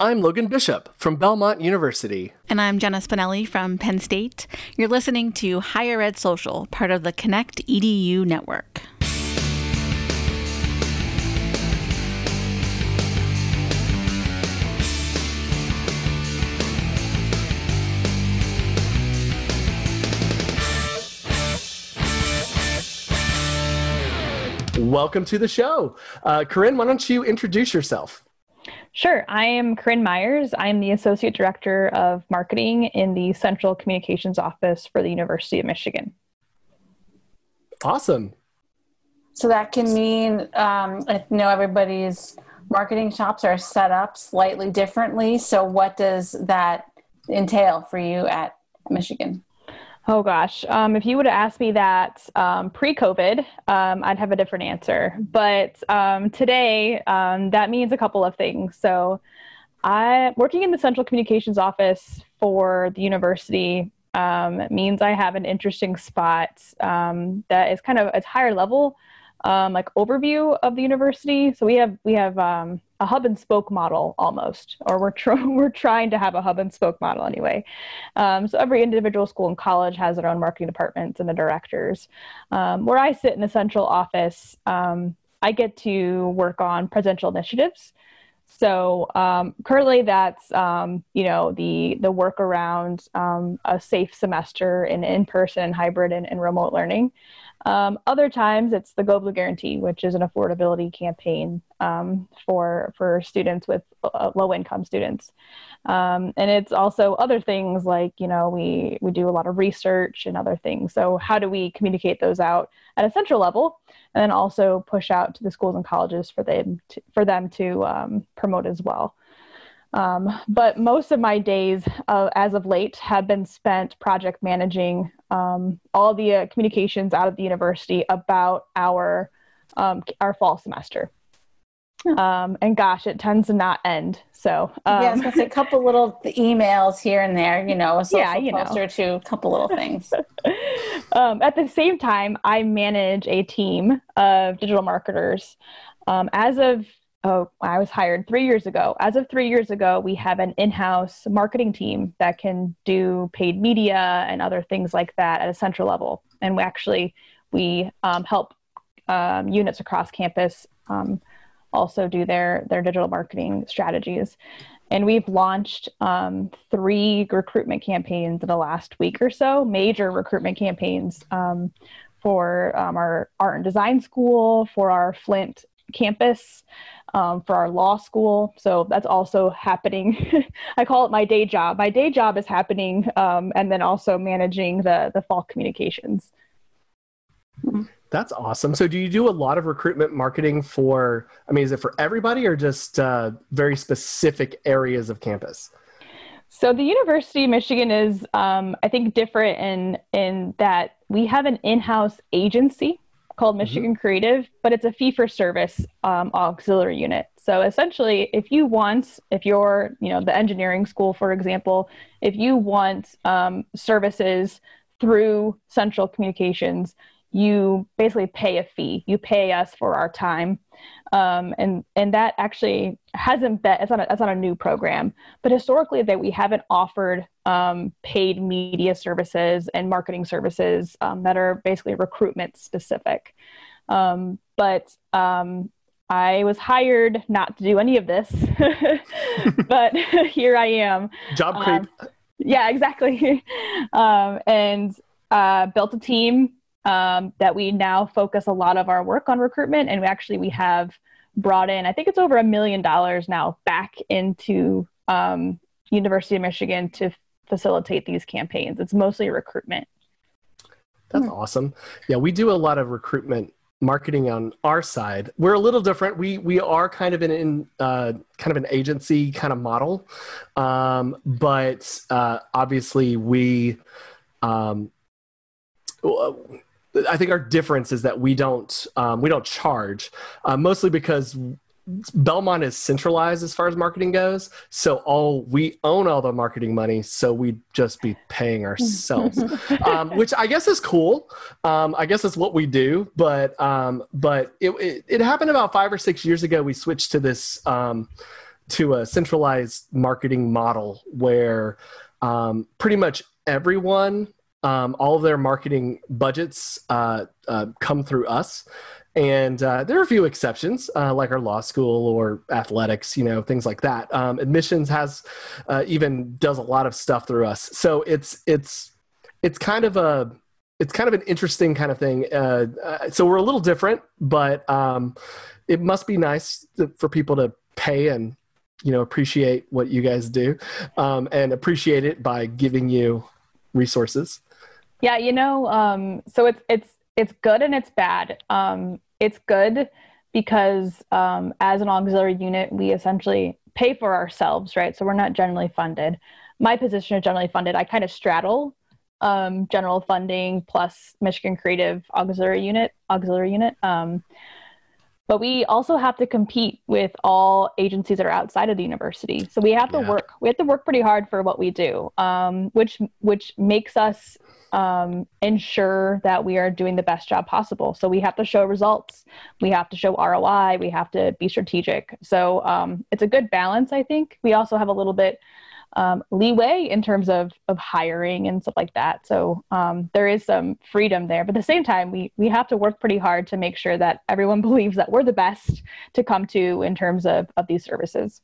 I'm Logan Bishop from Belmont University. And I'm Jenna Spinelli from Penn State. You're listening to Higher Ed Social, part of the Connect EDU network. Welcome to the show. Uh, Corinne, why don't you introduce yourself? Sure. I am Corinne Myers. I'm the Associate Director of Marketing in the Central Communications Office for the University of Michigan. Awesome. So that can mean, um, I know everybody's marketing shops are set up slightly differently. So, what does that entail for you at Michigan? Oh gosh, um, if you would have asked me that um, pre-COVID, um, I'd have a different answer. But um, today, um, that means a couple of things. So, I working in the central communications office for the university um, means I have an interesting spot that is kind of a higher level, like overview of the university. So we have we have a hub and spoke model almost, or we're, tr- we're trying to have a hub and spoke model anyway. Um, so every individual school and college has their own marketing departments and the directors. Um, where I sit in the central office, um, I get to work on presidential initiatives. So um, currently, that's um, you know the the work around um, a safe semester in in person, hybrid, and, and remote learning. Um, other times it's the Go Blue Guarantee, which is an affordability campaign um, for for students with uh, low income students, um, and it's also other things like you know we we do a lot of research and other things. So how do we communicate those out at a central level, and then also push out to the schools and colleges for them to, for them to um, promote as well. Um, but most of my days, uh, as of late, have been spent project managing um, all the uh, communications out of the university about our um, our fall semester. Um, and gosh, it tends to not end. So um, yeah, it's a couple little emails here and there, you know, a social yeah, you poster know. to a couple little things. um, at the same time, I manage a team of digital marketers. Um, as of oh, I was hired three years ago. As of three years ago, we have an in house marketing team that can do paid media and other things like that at a central level. And we actually we um, help um, units across campus um, also do their their digital marketing strategies. And we've launched um, three recruitment campaigns in the last week or so, major recruitment campaigns um, for um, our art and design school, for our Flint campus, um, for our law school. So that's also happening. I call it my day job. My day job is happening, um, and then also managing the the fall communications. That's awesome. So, do you do a lot of recruitment marketing for? I mean, is it for everybody or just uh, very specific areas of campus? So, the University of Michigan is, um, I think, different in in that we have an in-house agency called mm-hmm. Michigan mm-hmm. Creative, but it's a fee for service um, auxiliary unit. So essentially, if you want, if you're, you know, the engineering school, for example, if you want um, services through Central Communications, you basically pay a fee. You pay us for our time um, and and that actually hasn't been it's not a, it's not a new program but historically that we haven't offered um, paid media services and marketing services um, that are basically recruitment specific. Um, but um, I was hired not to do any of this but here I am. Job um, creep. yeah exactly. And uh, built a team um, that we now focus a lot of our work on recruitment. And we actually we have brought in i think it's over a million dollars now back into um, university of michigan to facilitate these campaigns. It's mostly recruitment. That's hmm. awesome. Yeah we do a lot of recruitment marketing on our side. We're a little different. We we are kind of in, in uh, kind of an agency kind of model. Um, but uh, obviously we um, I think our difference is that we don't um, we don't charge uh, mostly because Belmont is centralized as far as marketing goes. So all we own all the marketing money, so we'd just be paying ourselves, um, which I guess is cool. Um, I guess that's what we do. But um, but it, it, it happened about five or six years ago. We switched to this um, to a centralized marketing model where um, pretty much everyone, um, all of their marketing budgets uh, uh, come through us. And uh, there are a few exceptions, uh, like our law school or athletics, you know, things like that. Um, admissions has uh, even does a lot of stuff through us. So it's it's it's kind of a it's kind of an interesting kind of thing. Uh, so we're a little different, but um, it must be nice to, for people to pay and you know appreciate what you guys do um, and appreciate it by giving you resources. Yeah, you know, um, so it's it's it's good and it's bad. Um, it's good because um, as an auxiliary unit, we essentially pay for ourselves, right? So we're not generally funded. My position is generally funded. I kind of straddle um, general funding plus Michigan Creative Auxiliary Unit, auxiliary unit. But we also have to compete with all agencies that are outside of the university. So we have to Yeah. work. We have to work pretty hard for what we do, um, which which makes us um, ensure that we are doing the best job possible. So we have to show results. We have to show ROI. We have to be strategic. So um, it's a good balance, I think. We also have a little bit um, leeway in terms of of hiring and stuff like that. So um, there is some freedom there, but at the same time, we we have to work pretty hard to make sure that everyone believes that we're the best to come to in terms of of these services.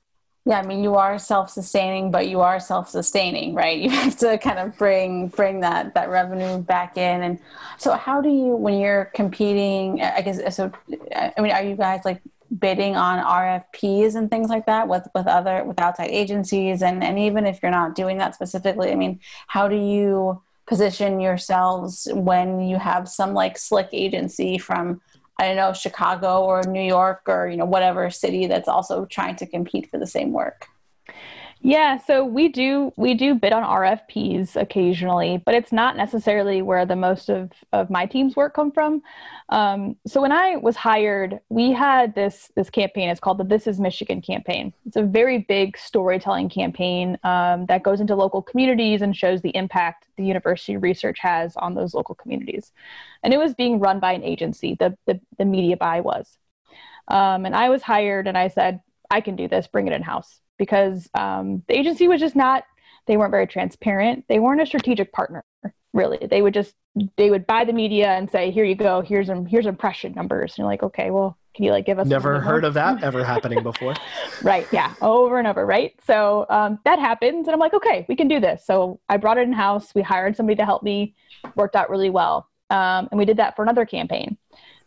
Yeah, I mean, you are self-sustaining, but you are self-sustaining, right? You have to kind of bring bring that that revenue back in. And so, how do you, when you're competing? I guess so. I mean, are you guys like bidding on RFPs and things like that with with other with outside agencies? And and even if you're not doing that specifically, I mean, how do you position yourselves when you have some like slick agency from I don't know, Chicago or New York or, you know, whatever city that's also trying to compete for the same work. Yeah, so we do we do bid on RFPs occasionally, but it's not necessarily where the most of, of my team's work come from. Um, so when I was hired, we had this this campaign. It's called the This Is Michigan campaign. It's a very big storytelling campaign um, that goes into local communities and shows the impact the university research has on those local communities. And it was being run by an agency. The the, the media buy was, um, and I was hired, and I said, I can do this. Bring it in house because um, the agency was just not they weren't very transparent. They weren't a strategic partner really. They would just they would buy the media and say here you go. Here's um, here's impression numbers. And you're like okay well can you like give us a Never little more?" heard of that ever happening before. right yeah over and over right? So um, that happens and i'm like okay we can do this. So i brought it in house we hired somebody to help me. Worked out really well. Um, and we did that for another campaign.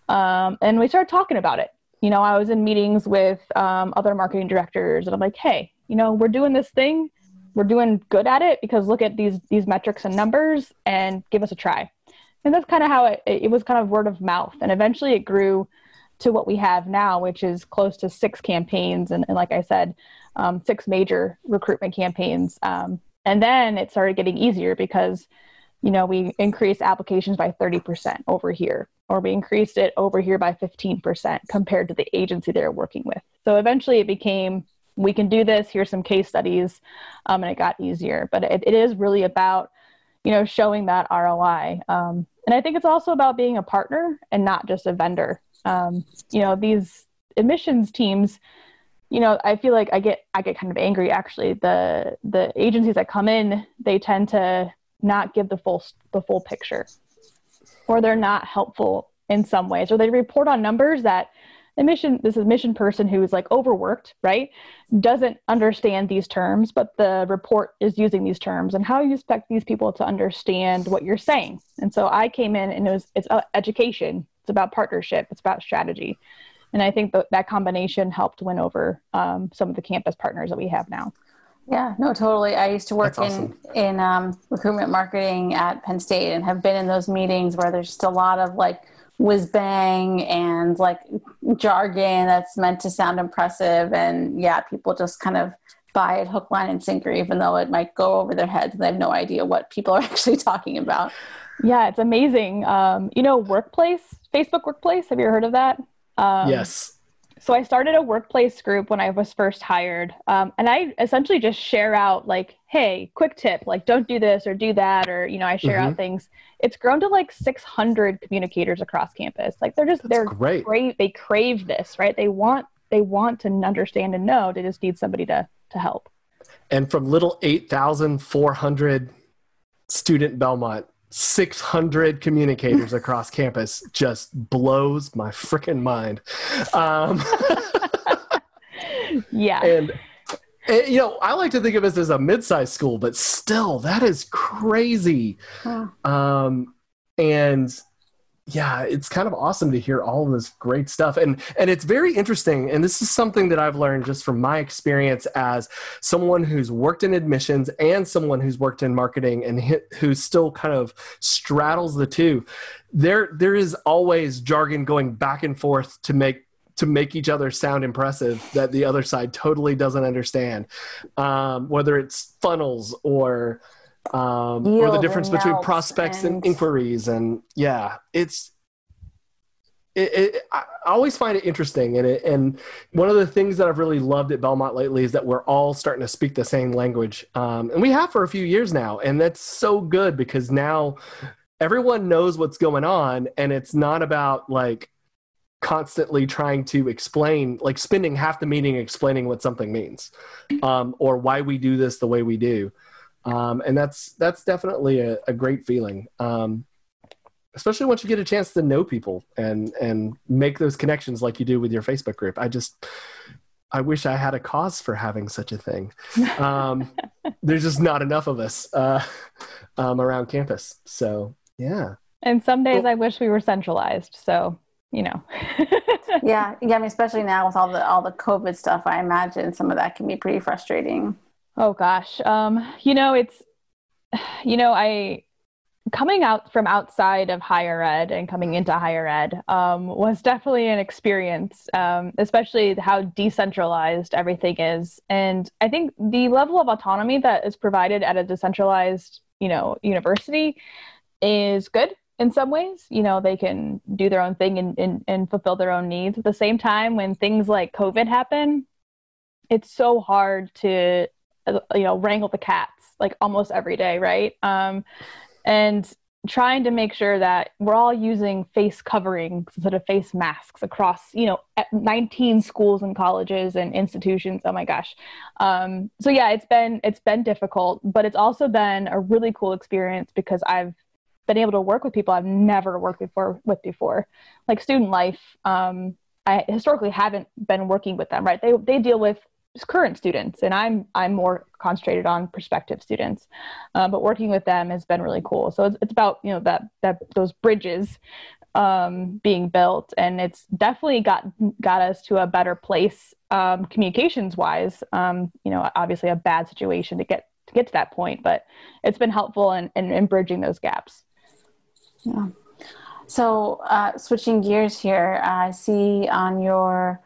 Um, and we started talking about it you know i was in meetings with um, other marketing directors and i'm like hey you know we're doing this thing. We're doing good at it because look at these these metrics and numbers and give us a try. And that's kind of how it, it was kind of word of mouth. And eventually it grew to what we have now which is close to six campaigns and, and like i said um, six major recruitment campaigns. Um, and then it started getting easier because you know we increased applications by 30% over here or we increased it over here by 15% compared to the agency they're working with. So eventually it became we can do this here's some case studies um, and it got easier. But it, it is really about you know showing that roi um, and i think it's also about being a partner and not just a vendor. Um, you know these admissions teams you know i feel like i get i get kind of angry actually. The the agencies that come in they tend to not give the full the full picture or they're not helpful in some ways or they report on numbers that admission this admission person who is like overworked right? Doesn't understand these terms but the report is using these terms and how you expect these people to understand what you're saying. And so i came in and it was it's education. It's about partnership. It's about strategy. And i think that that combination helped win over um, some of the campus partners that we have now Yeah, no, totally. I used to work That's awesome. in in um, recruitment marketing at Penn State and have been in those meetings where there's just a lot of like whiz bang and like jargon that's meant to sound impressive, and yeah, people just kind of buy it hook, line, and sinker, even though it might go over their heads and they have no idea what people are actually talking about. yeah it's amazing um, you know workplace facebook workplace have you ever heard of that um, yes. So I started a workplace group when I was first hired, um, and I essentially just share out like, "Hey, quick tip! Like, don't do this or do that," or you know, I share out things. It's grown to like 600 communicators across campus. Like, they're just That's they're great. crave they crave this, right? They want they want to understand and know. They just need somebody to to help. And from little 8,400 student Belmont, 600 communicators across campus just blows my freaking mind. Um, yeah. And, and, you know, I like to think of it as a mid-sized school, but still, that is crazy. Huh. Um, and yeah, it's kind of awesome to hear all of this great stuff. And and it's very interesting. And this is something that I've learned just from my experience as someone who's worked in admissions and someone who's worked in marketing and hit, who still kind of straddles the two. There there is always jargon going back and forth to make to make each other sound impressive that the other side totally doesn't understand. Um, whether it's funnels or um, or the difference between prospects and, and- inquiries and yeah it's it, it, I I always find it interesting and it, and one of the things that I've really loved at Belmont lately is that we're all starting to speak the same language um, and we have for a few years now and that's so good because now everyone knows what's going on and it's not about like constantly trying to explain like spending half the meeting explaining what something means um, or why we do this the way we do um, and that's that's definitely a, a great feeling um, especially once you get a chance to know people and and make those connections like you do with your facebook group i just i wish i had a cause for having such a thing um, there's just not enough of us uh, um, around campus so yeah And some days Well- I wish we were centralized. So, you know. Yeah, yeah. I mean, especially now with all the all the COVID stuff, I imagine some of that can be pretty frustrating. Oh gosh. Um, you know, it's you know, I coming out from outside of higher ed and coming into higher ed um, was definitely an experience, um, especially how decentralized everything is. And I think the level of autonomy that is provided at a decentralized, you know, university is good in some ways. You know, they can do their own thing and, and, and fulfill their own needs. At the same time, when things like COVID happen, it's so hard to you know wrangle the cats like almost every day right? Um, and trying to make sure that we're all using face coverings instead of face masks across you know 19 schools and colleges and institutions. Oh my gosh. Um, so yeah it's been it's been difficult but it's also been a really cool experience because i've been able to work with people i've never worked before with before. Like student life um, i historically haven't been working with them right? They, they deal with current students and i'm i'm more concentrated on prospective students uh, but working with them has been really cool. So it's, it's about you know that that those bridges um, being built and it's definitely got got us to a better place um, communications wise um, you know obviously a bad situation to get to get to that point but it's been helpful in, in, in bridging those gaps. Yeah. So, uh, switching gears here, I see on your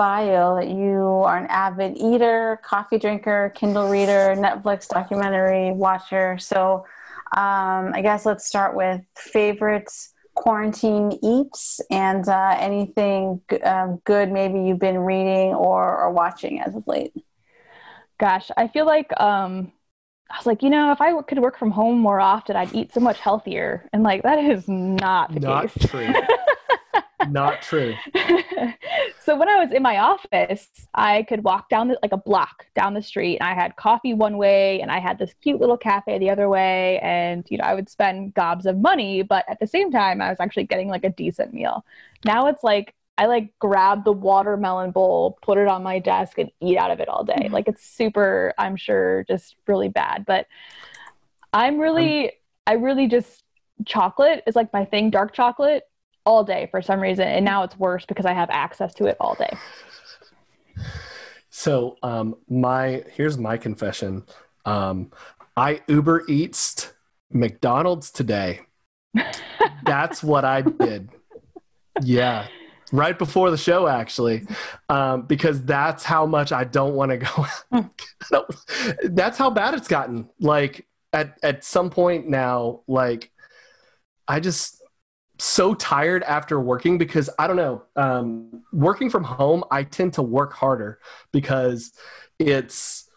bio that you are an avid eater, coffee drinker, Kindle reader, Netflix documentary watcher. So, um, I guess let's start with favorites quarantine eats and uh, anything g- um, good maybe you've been reading or, or watching as of late. gosh i feel like um i was like you know if i could work from home more often i'd eat so much healthier and like that is not the not case true not true so when I was in my office, I could walk down the, like a block down the street, and I had coffee one way, and I had this cute little cafe the other way, and you know I would spend gobs of money, but at the same time, I was actually getting like a decent meal. Now it's like I like grab the watermelon bowl, put it on my desk, and eat out of it all day. Mhm. Like it's super, I'm sure, just really bad. But I'm really, I really just chocolate is like my thing, dark chocolate all day for some reason and now it's worse because i have access to it all day So um, my here's my confession. Um, I Uber Eats McDonald's today. That's what I did. Yeah, right before the show actually, um, because that's how much I don't want to go. I that's how bad it's gotten. Like at at some point now, like I just so tired after working because I don't know. Um, working from home, I tend to work harder because it's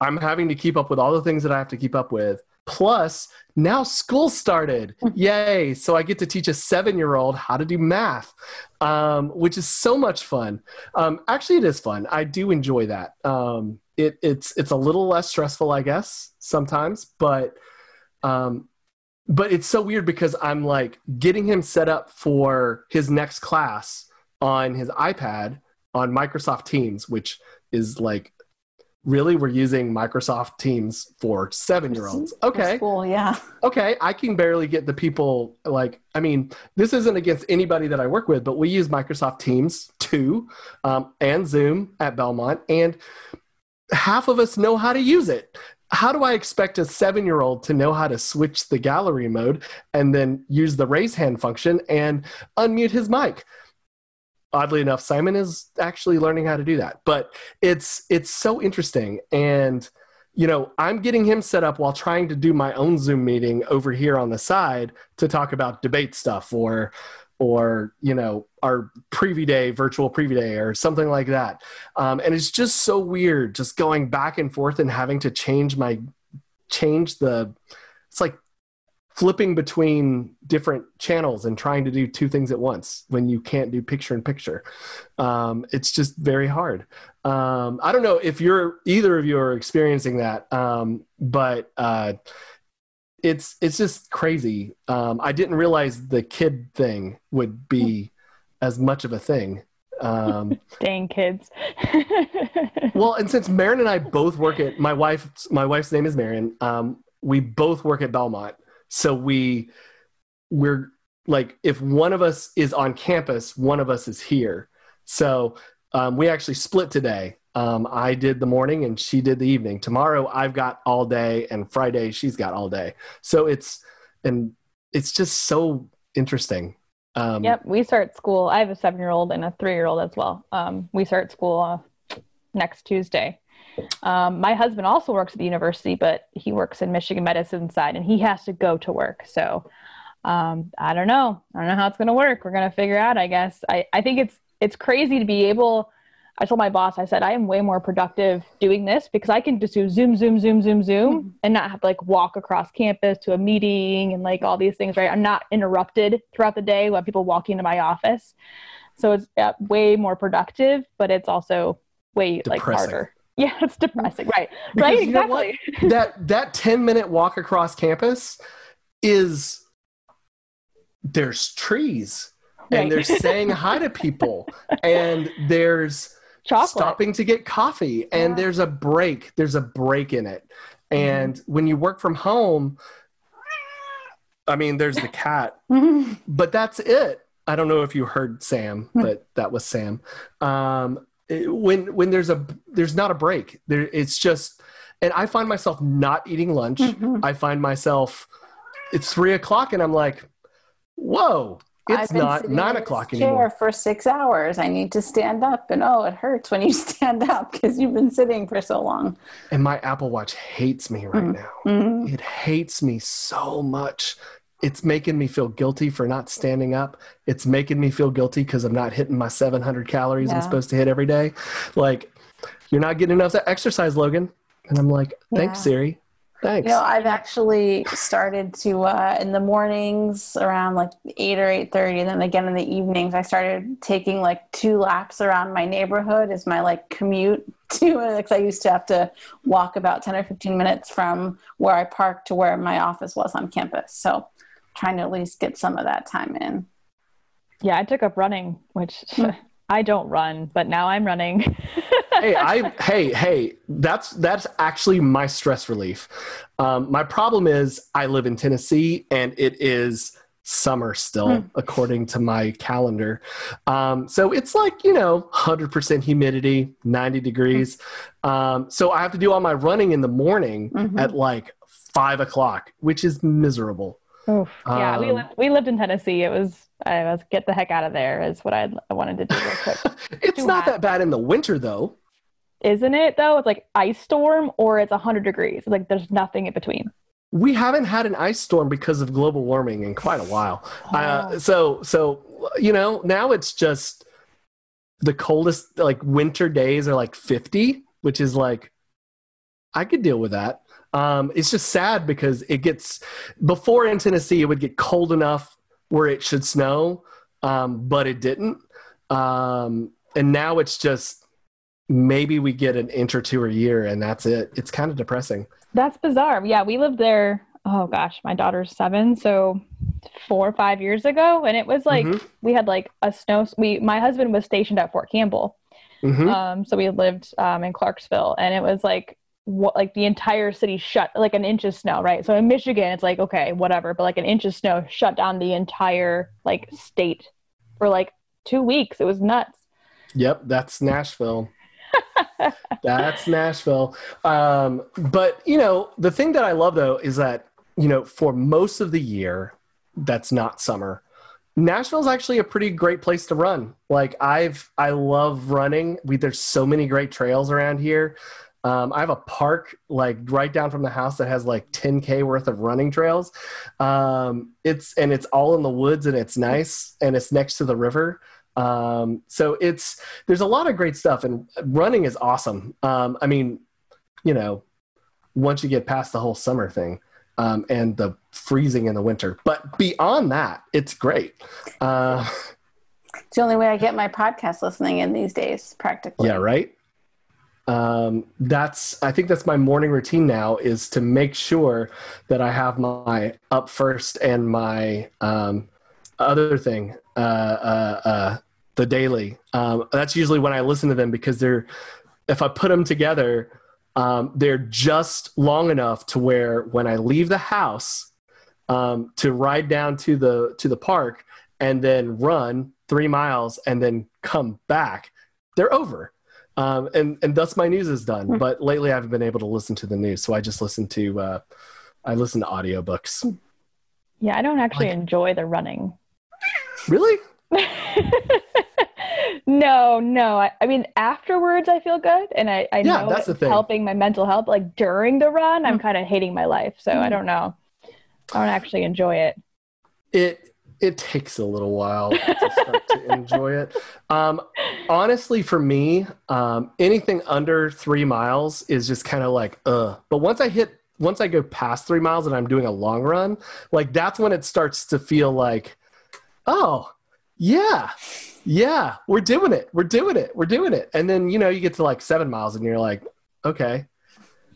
I'm having to keep up with all the things that I have to keep up with. Plus, now school started. Yay. So I get to teach a seven year old how to do math, um, which is so much fun. Um, actually, it is fun. I do enjoy that. Um, it, it's, it's a little less stressful, I guess, sometimes, but, um, but it's so weird because I'm like getting him set up for his next class on his iPad on Microsoft Teams, which is like really we're using microsoft teams for seven year olds okay. School, yeah. okay i can barely get the people like i mean this isn't against anybody that i work with but we use microsoft teams too um, and zoom at belmont and half of us know how to use it how do i expect a seven year old to know how to switch the gallery mode and then use the raise hand function and unmute his mic? Oddly enough simon is actually learning how to do that but it's it's so interesting. And you know i'm getting him set up while trying to do my own zoom meeting over here on the side to talk about debate stuff or or you know our preview day virtual preview day or something like that um, and it's just so weird just going back and forth and having to change my change the it's like flipping between different channels and trying to do two things at once when you can't do picture in picture. Um, it's just very hard. Um, I don't know if you're either of you are experiencing that, um, but uh, it's it's just crazy. Um, I didn't realize the kid thing would be as much of a thing. Um, Dang kids. well, and since Marin and I both work at my wife, my wife's name is Marin. Um, we both work at Belmont, so we we're like if one of us is on campus, one of us is here. So um, we actually split today. Um, I did the morning and she did the evening. Tomorrow I've got all day, and Friday she's got all day. So it's and it's just so interesting. Um, yep, we start school. I have a seven year old and a three year old as well. Um, we start school uh, next Tuesday. Um, my husband also works at the university, but he works in Michigan medicine side and he has to go to work. So um, I don't know. I don't know how it's going to work. We're going to figure out, I guess. I, I think it's, it's crazy to be able, I told my boss, I said, I am way more productive doing this because I can just do zoom, zoom, zoom, zoom, zoom Mhm. and not have to like walk across campus to a meeting and like all these things, right? I'm not interrupted throughout the day when people walk into my office. So it's uh, way more productive, but it's also way like harder. Yeah, it's depressing, right? Because right, you know exactly. that that 10 minute walk across campus is there's trees and they're saying hi to people and there's Chocolate. stopping to get coffee and Yeah. there's a break. There's a break in it. And when you work from home i mean there's the cat. But that's it. I don't know if you heard sam but that was sam. Um, it- when when there's a there's not a break. There it's just and i find myself not eating lunch. Mhm. i find myself it's three o'clock and i'm like whoa it's not nine o'clock chair anymore for six hours. I need to stand up, and oh, it hurts when you stand up because you've been sitting for so long. and my apple watch hates me right Mm. now Mhm. it hates me so much it's making me feel guilty for not standing up it's making me feel guilty because i'm not hitting my 700 calories Yeah. i'm supposed to hit every day like you're not getting enough exercise logan and i'm like thanks Yeah. siri thanks You know, I've actually started to uh, in the mornings around like eight or eight thirty, and then again in the evenings. I started taking like two laps around my neighborhood as my like commute to it. Because I used to have to walk about ten or fifteen minutes from where I parked to where my office was on campus. So, trying to at least get some of that time in. Yeah, I took up running, which Hmm. I don't run, but now I'm running. hey i hey hey that's that's actually my stress relief. Um, my problem is i live in tennessee and it is summer still according to my calendar. Um, so it's like you know 100% humidity 90 degrees. Um, so i have to do all my running in the morning Mhm. at like five o'clock which is miserable Oof. yeah, we Um, lived, we lived in Tennessee. It was I was get the heck out of there is what I'd, I wanted to do real quick. it's Too not hot. that bad in the winter though Isn't it though? It's like ice storm or it's 100 degrees. It's like there's nothing in between. we haven't had an ice storm because of global warming in quite a while. Uh, Oh. so, so you know, now it's just the coldest. Like winter days are like fifty, which is like I could deal with that. Um, it's just sad because it gets before in Tennessee, it would get cold enough where it should snow, um, but it didn't. Um, and now it's just maybe we get an inch or two a year, and that's it. It's kind of depressing. That's bizarre. Yeah, we lived there. Oh gosh, my daughter's seven, so four or five years ago, and it was like Mhm. we had like a snow. We my husband was stationed at Fort Campbell, Mhm. um, so we lived um, in Clarksville, and it was like what like the entire city shut like an inch of snow, right? So in Michigan, it's like okay, whatever, but like an inch of snow shut down the entire like state for like two weeks. It was nuts. Yep, that's Nashville. that's Nashville. Um, but you know, the thing that I love though is that you know, for most of the year, that's not summer. Nashville's actually a pretty great place to run. Like I've, I love running. We there's so many great trails around here. Um, I have a park like right down from the house that has like 10k worth of running trails. Um, it's and it's all in the woods and it's nice and it's next to the river. Um, so it's there's a lot of great stuff and running is awesome. Um, I mean, you know, once you get past the whole summer thing um, and the freezing in the winter, but beyond that, it's great. Uh, It's the only way I get my podcast listening in these days, practically. yeah, right. Um, that's I think that's my morning routine now is to make sure that I have my up first and my um, other thing, uh, uh, uh, the daily. Um, that's usually when I listen to them because they're if I put them together, um, they're just long enough to where when I leave the house um, to ride down to the to the park and then run three miles and then come back, they're over. Um, and and thus my news is done. But lately, I haven't been able to listen to the news, so I just listen to uh, I listen to audiobooks. Yeah, I don't actually Like- enjoy the running. Really? no, no. I, I mean, afterwards, I feel good, and I, I Yeah, know that's the it's thing. helping my mental health. Like during the run, I'm Mm. kind of hating my life, so I don't know. I don't actually enjoy it. It it takes a little while to start to enjoy it. Um, honestly, for me, um, anything under three miles is just kind of like uh. But once I hit once I go past three miles and I'm doing a long run, like that's when it starts to feel like, oh yeah, yeah, we're doing it, we're doing it, we're doing it. And then you know you get to like seven miles and you're like, okay,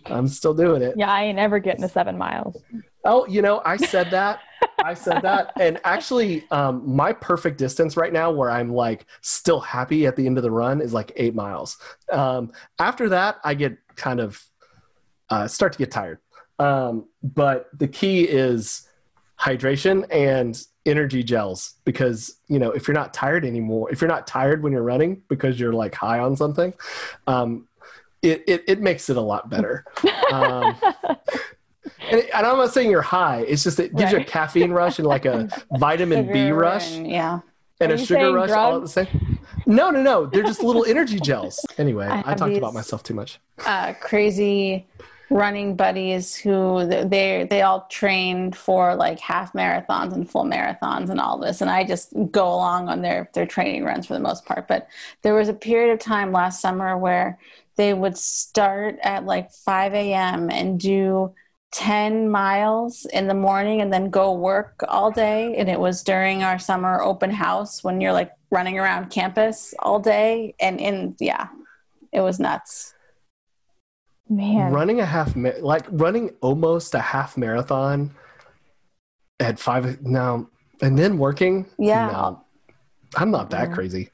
I'm still doing it. Yeah, I ain't ever getting to seven miles. Oh, you know, I said that. I said that. And actually, um, my perfect distance right now, where I'm like still happy at the end of the run, is like eight miles. Um, after that, I get kind of uh, start to get tired. Um, but the key is hydration and energy gels because you know if you're not tired anymore, if you're not tired when you're running because you're like high on something, um, it, it it makes it a lot better. Um, and, and I'm not saying you're high. It's just it gives you a caffeine rush and like a vitamin B rush and- yeah. and Are a sugar rush all at the same. No, no, no. They're just little energy gels. Anyway, I I, talked about myself too much. uh, crazy running buddies who they they all trained for like half marathons and full marathons and all this and i just go along on their their training runs for the most part but there was a period of time last summer where they would start at like 5 a.m and do 10 miles in the morning and then go work all day and it was during our summer open house when you're like running around campus all day and in yeah it was nuts Man, Running a half, ma- like running almost a half marathon at five. now and then working. Yeah. no, I'm not that Mhm. crazy.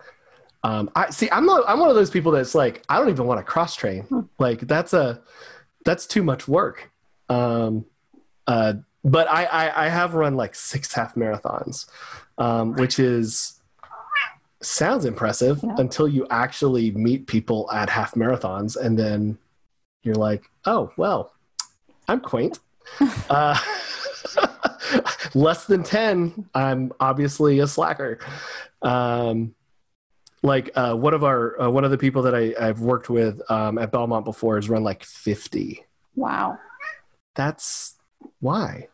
Um, I see. I'm not. I'm one of those people that's like, I don't even want to cross train. Hmm. Like that's a, that's too much work. Um, uh, but I, I, I have run like six half marathons, um, which is sounds impressive Yeah. until you actually meet people at half marathons, and then you're like, oh well, I'm quaint. uh, less than ten, I'm obviously a slacker. Um, like uh, one of our uh, one of the people that I, I've worked with um, at Belmont before has run like 50. wow That's why.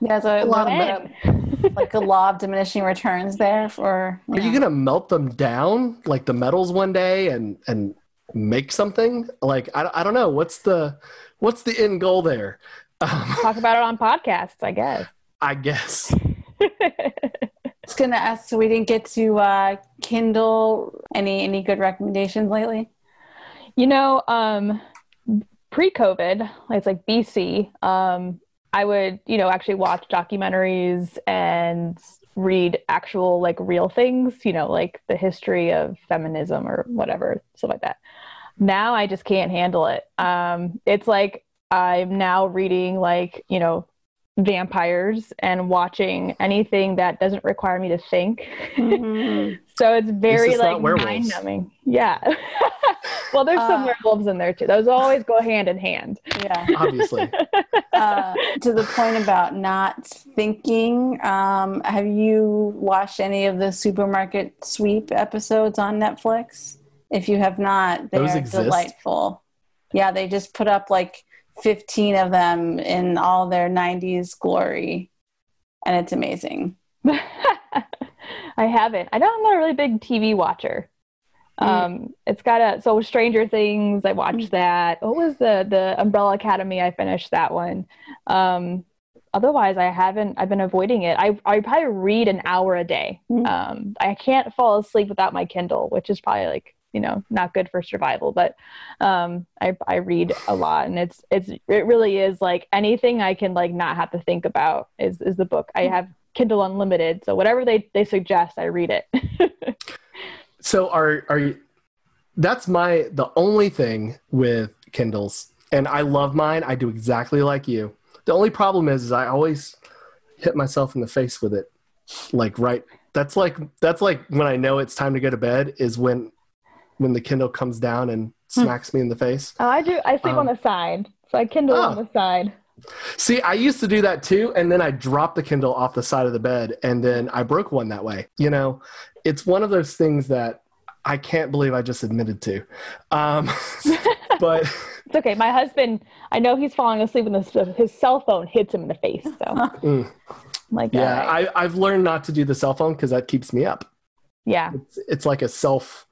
Yeah, there's a, A lot of Man. like a law of diminishing returns there for. Are you gonna melt them down like the metals one day and and make something? Like I, I don't know. What's the what's the end goal there? Um, Talk about it on podcasts, I guess. I guess. was gonna ask. So we didn't get to uh, Kindle. Any any good recommendations lately? You know, um, pre-COVID, it's like BC. Um, I would, you know, actually watch documentaries and read actual like real things. You know, like the history of feminism or whatever, stuff like that. Now I just can't handle it. Um, it's like I'm now reading like you know vampires and watching anything that doesn't require me to think. Mhm. so it's very like werewolves. mind numbing. Yeah. well, there's some Uh, werewolves in there too. Those always go hand in hand. Yeah. Obviously. Uh, to the point about not thinking, um, have you watched any of the supermarket sweep episodes on Netflix? If you have not, they Those are exist? delightful. Yeah, they just put up like 15 of them in all their 90s glory, and it's amazing. I haven't. I don't. I'm not a really big TV watcher. Mm. Um, it's got a so Stranger Things. I watched Mm. that. What was the the Umbrella Academy? I finished that one. Um, otherwise, I haven't. I've been avoiding it. I I probably read an hour a day. Mm. Um, I can't fall asleep without my Kindle, which is probably like you know not good for survival. But um, I I read a lot, and it's it's it really is like anything I can like not have to think about is is the book. I have Kindle Unlimited, so whatever they they suggest, I read it. So are are you? That's my the only thing with Kindles, and I love mine. I do exactly like you. The only problem is, is I always hit myself in the face with it, like right. That's like that's like when I know it's time to go to bed is when when the Kindle comes down and smacks me in the face. Oh, I do. I sleep on Um, the side, so I Kindle on Oh. the side. See, I used to do that too, and then I dropped the Kindle off the side of the bed, and then I broke one that way. You know, it's one of those things that I can't believe I just admitted to. Um, but It's okay. My husband, I know he's falling asleep, and his, his cell phone hits him in the face. So, Mm. Like, yeah, all right. I, I've learned not to do the cell phone because that keeps me up. yeah, It's, it's like a self.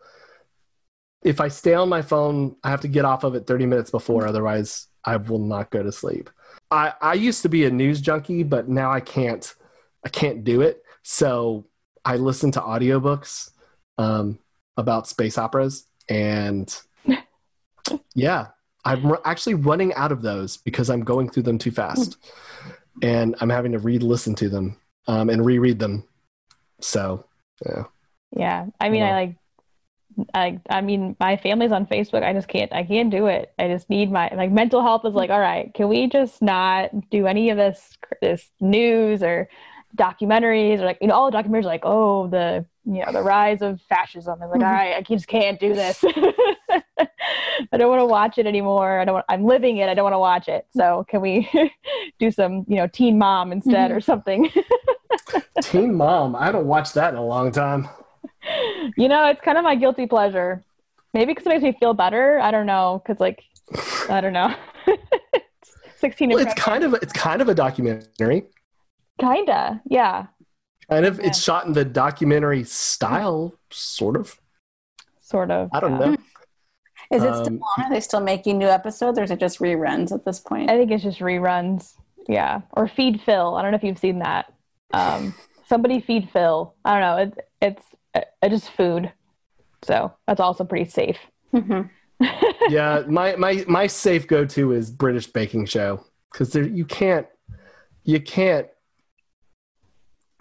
If I stay on my phone, I have to get off of it 30 minutes before, otherwise, I will not go to sleep. I, I used to be a news junkie, but now I can't. I can't do it. So I listen to audiobooks um, about space operas, and yeah, I'm actually running out of those because I'm going through them too fast, and I'm having to re-listen to them um, and reread them. So yeah. yeah. I mean, I like, I, I mean, my family's on Facebook. I just can't. I can't do it. I just need my like mental health is like, all right, can we just not do any of this this news or documentaries or like you know all the documentaries are like oh the you know the rise of fascism. I'm like, all mm-hmm. right, I just can't do this. I don't want to watch it anymore. I don't. Want, I'm living it. I don't want to watch it. So can we do some you know Teen Mom instead mm-hmm. or something? Teen Mom. I haven't watched that in a long time. You know, it's kind of my guilty pleasure. Maybe because it makes me feel better. I don't know. Because like, I don't know. Sixteen. Well, it's kind of it's kind of a documentary. kinda. Yeah. Kind of. Yeah. It's shot in the documentary style, sort of. Sort of. I don't yeah. know. Is it Um, still on? Are they still making new episodes, or is it just reruns at this point? I think it's just reruns. Yeah. Or feed Phil. I don't know if you've seen that. Um, somebody feed Phil. I don't know. It, it's just food. So that's also pretty safe. Mhm. yeah, my my my safe go to is British Baking Show because there you can't you can't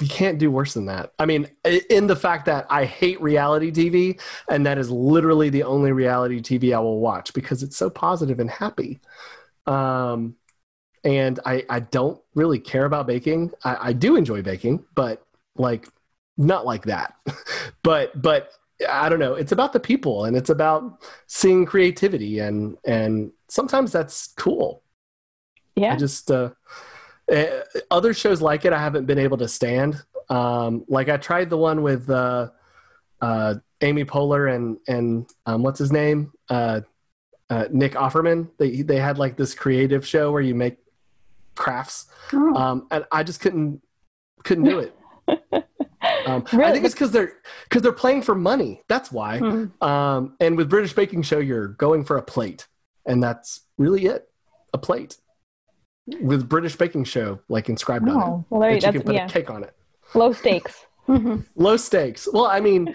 you can't do worse than that. I mean, in the fact that I hate reality TV, and that is literally the only reality TV I will watch because it's so positive and happy. Um, and I I don't really care about baking. I, I do enjoy baking, but like not like that. but but I don't know. It's about the people, and it's about seeing creativity, and and sometimes that's cool. Yeah. I just uh, eh, other shows like it I haven't been able to stand. Um, like I tried the one with uh, uh, Amy Poehler and and um, what's his name uh, uh, Nick Offerman. They they had like this creative show where you make crafts, Oh. um, and I just couldn't couldn't do it. Um, I think it's because they're because they're playing for money. That's why. Hmm. Um, and with British Baking Show, you're going for a plate, and that's really it, a plate. With British Baking Show, like inscribed on Oh, it, well, there you that you can put yeah, a cake on it. low stakes. Mhm. Low stakes. Well, I mean,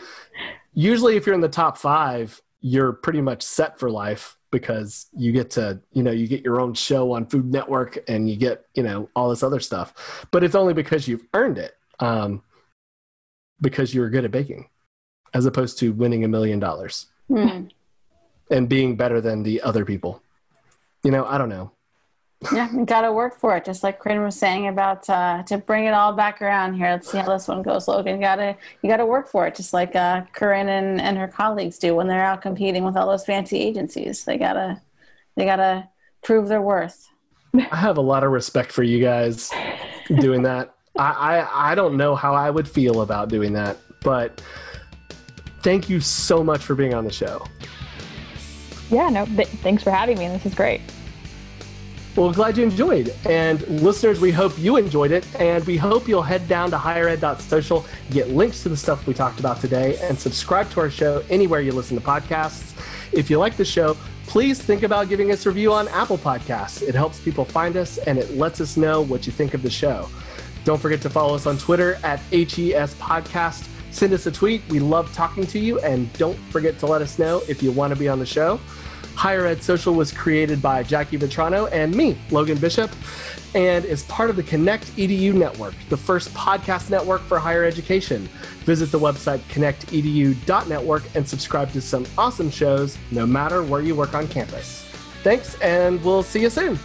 usually if you're in the top five, you're pretty much set for life because you get to, you know, you get your own show on Food Network and you get, you know, all this other stuff. But it's only because you've earned it, um, because you're good at baking, as opposed to winning a million dollars Hmm. and being better than the other people. You know, I don't know. Yeah, you got to work for it. Just like Corinne was saying about uh, to bring it all back around here. Let's see how this one goes, Logan. You gotta you gotta work for it, just like uh, Corinne and, and her colleagues do when they're out competing with all those fancy agencies. They gotta they gotta prove their worth. I have a lot of respect for you guys doing that. I, I I don't know how I would feel about doing that, but thank you so much for being on the show. Yeah, no, th- thanks for having me. This is great. Well, glad you enjoyed. And listeners, we hope you enjoyed it. And we hope you'll head down to highered.social, get links to the stuff we talked about today, and subscribe to our show anywhere you listen to podcasts. If you like the show, please think about giving us a review on Apple Podcasts. It helps people find us and it lets us know what you think of the show. Don't forget to follow us on Twitter at HES Podcast. Send us a tweet. We love talking to you. And don't forget to let us know if you want to be on the show. Higher Ed Social was created by Jackie Vitrano and me, Logan Bishop, and is part of the Connect EDU network, the first podcast network for higher education. Visit the website connectedu.network and subscribe to some awesome shows no matter where you work on campus. Thanks, and we'll see you soon.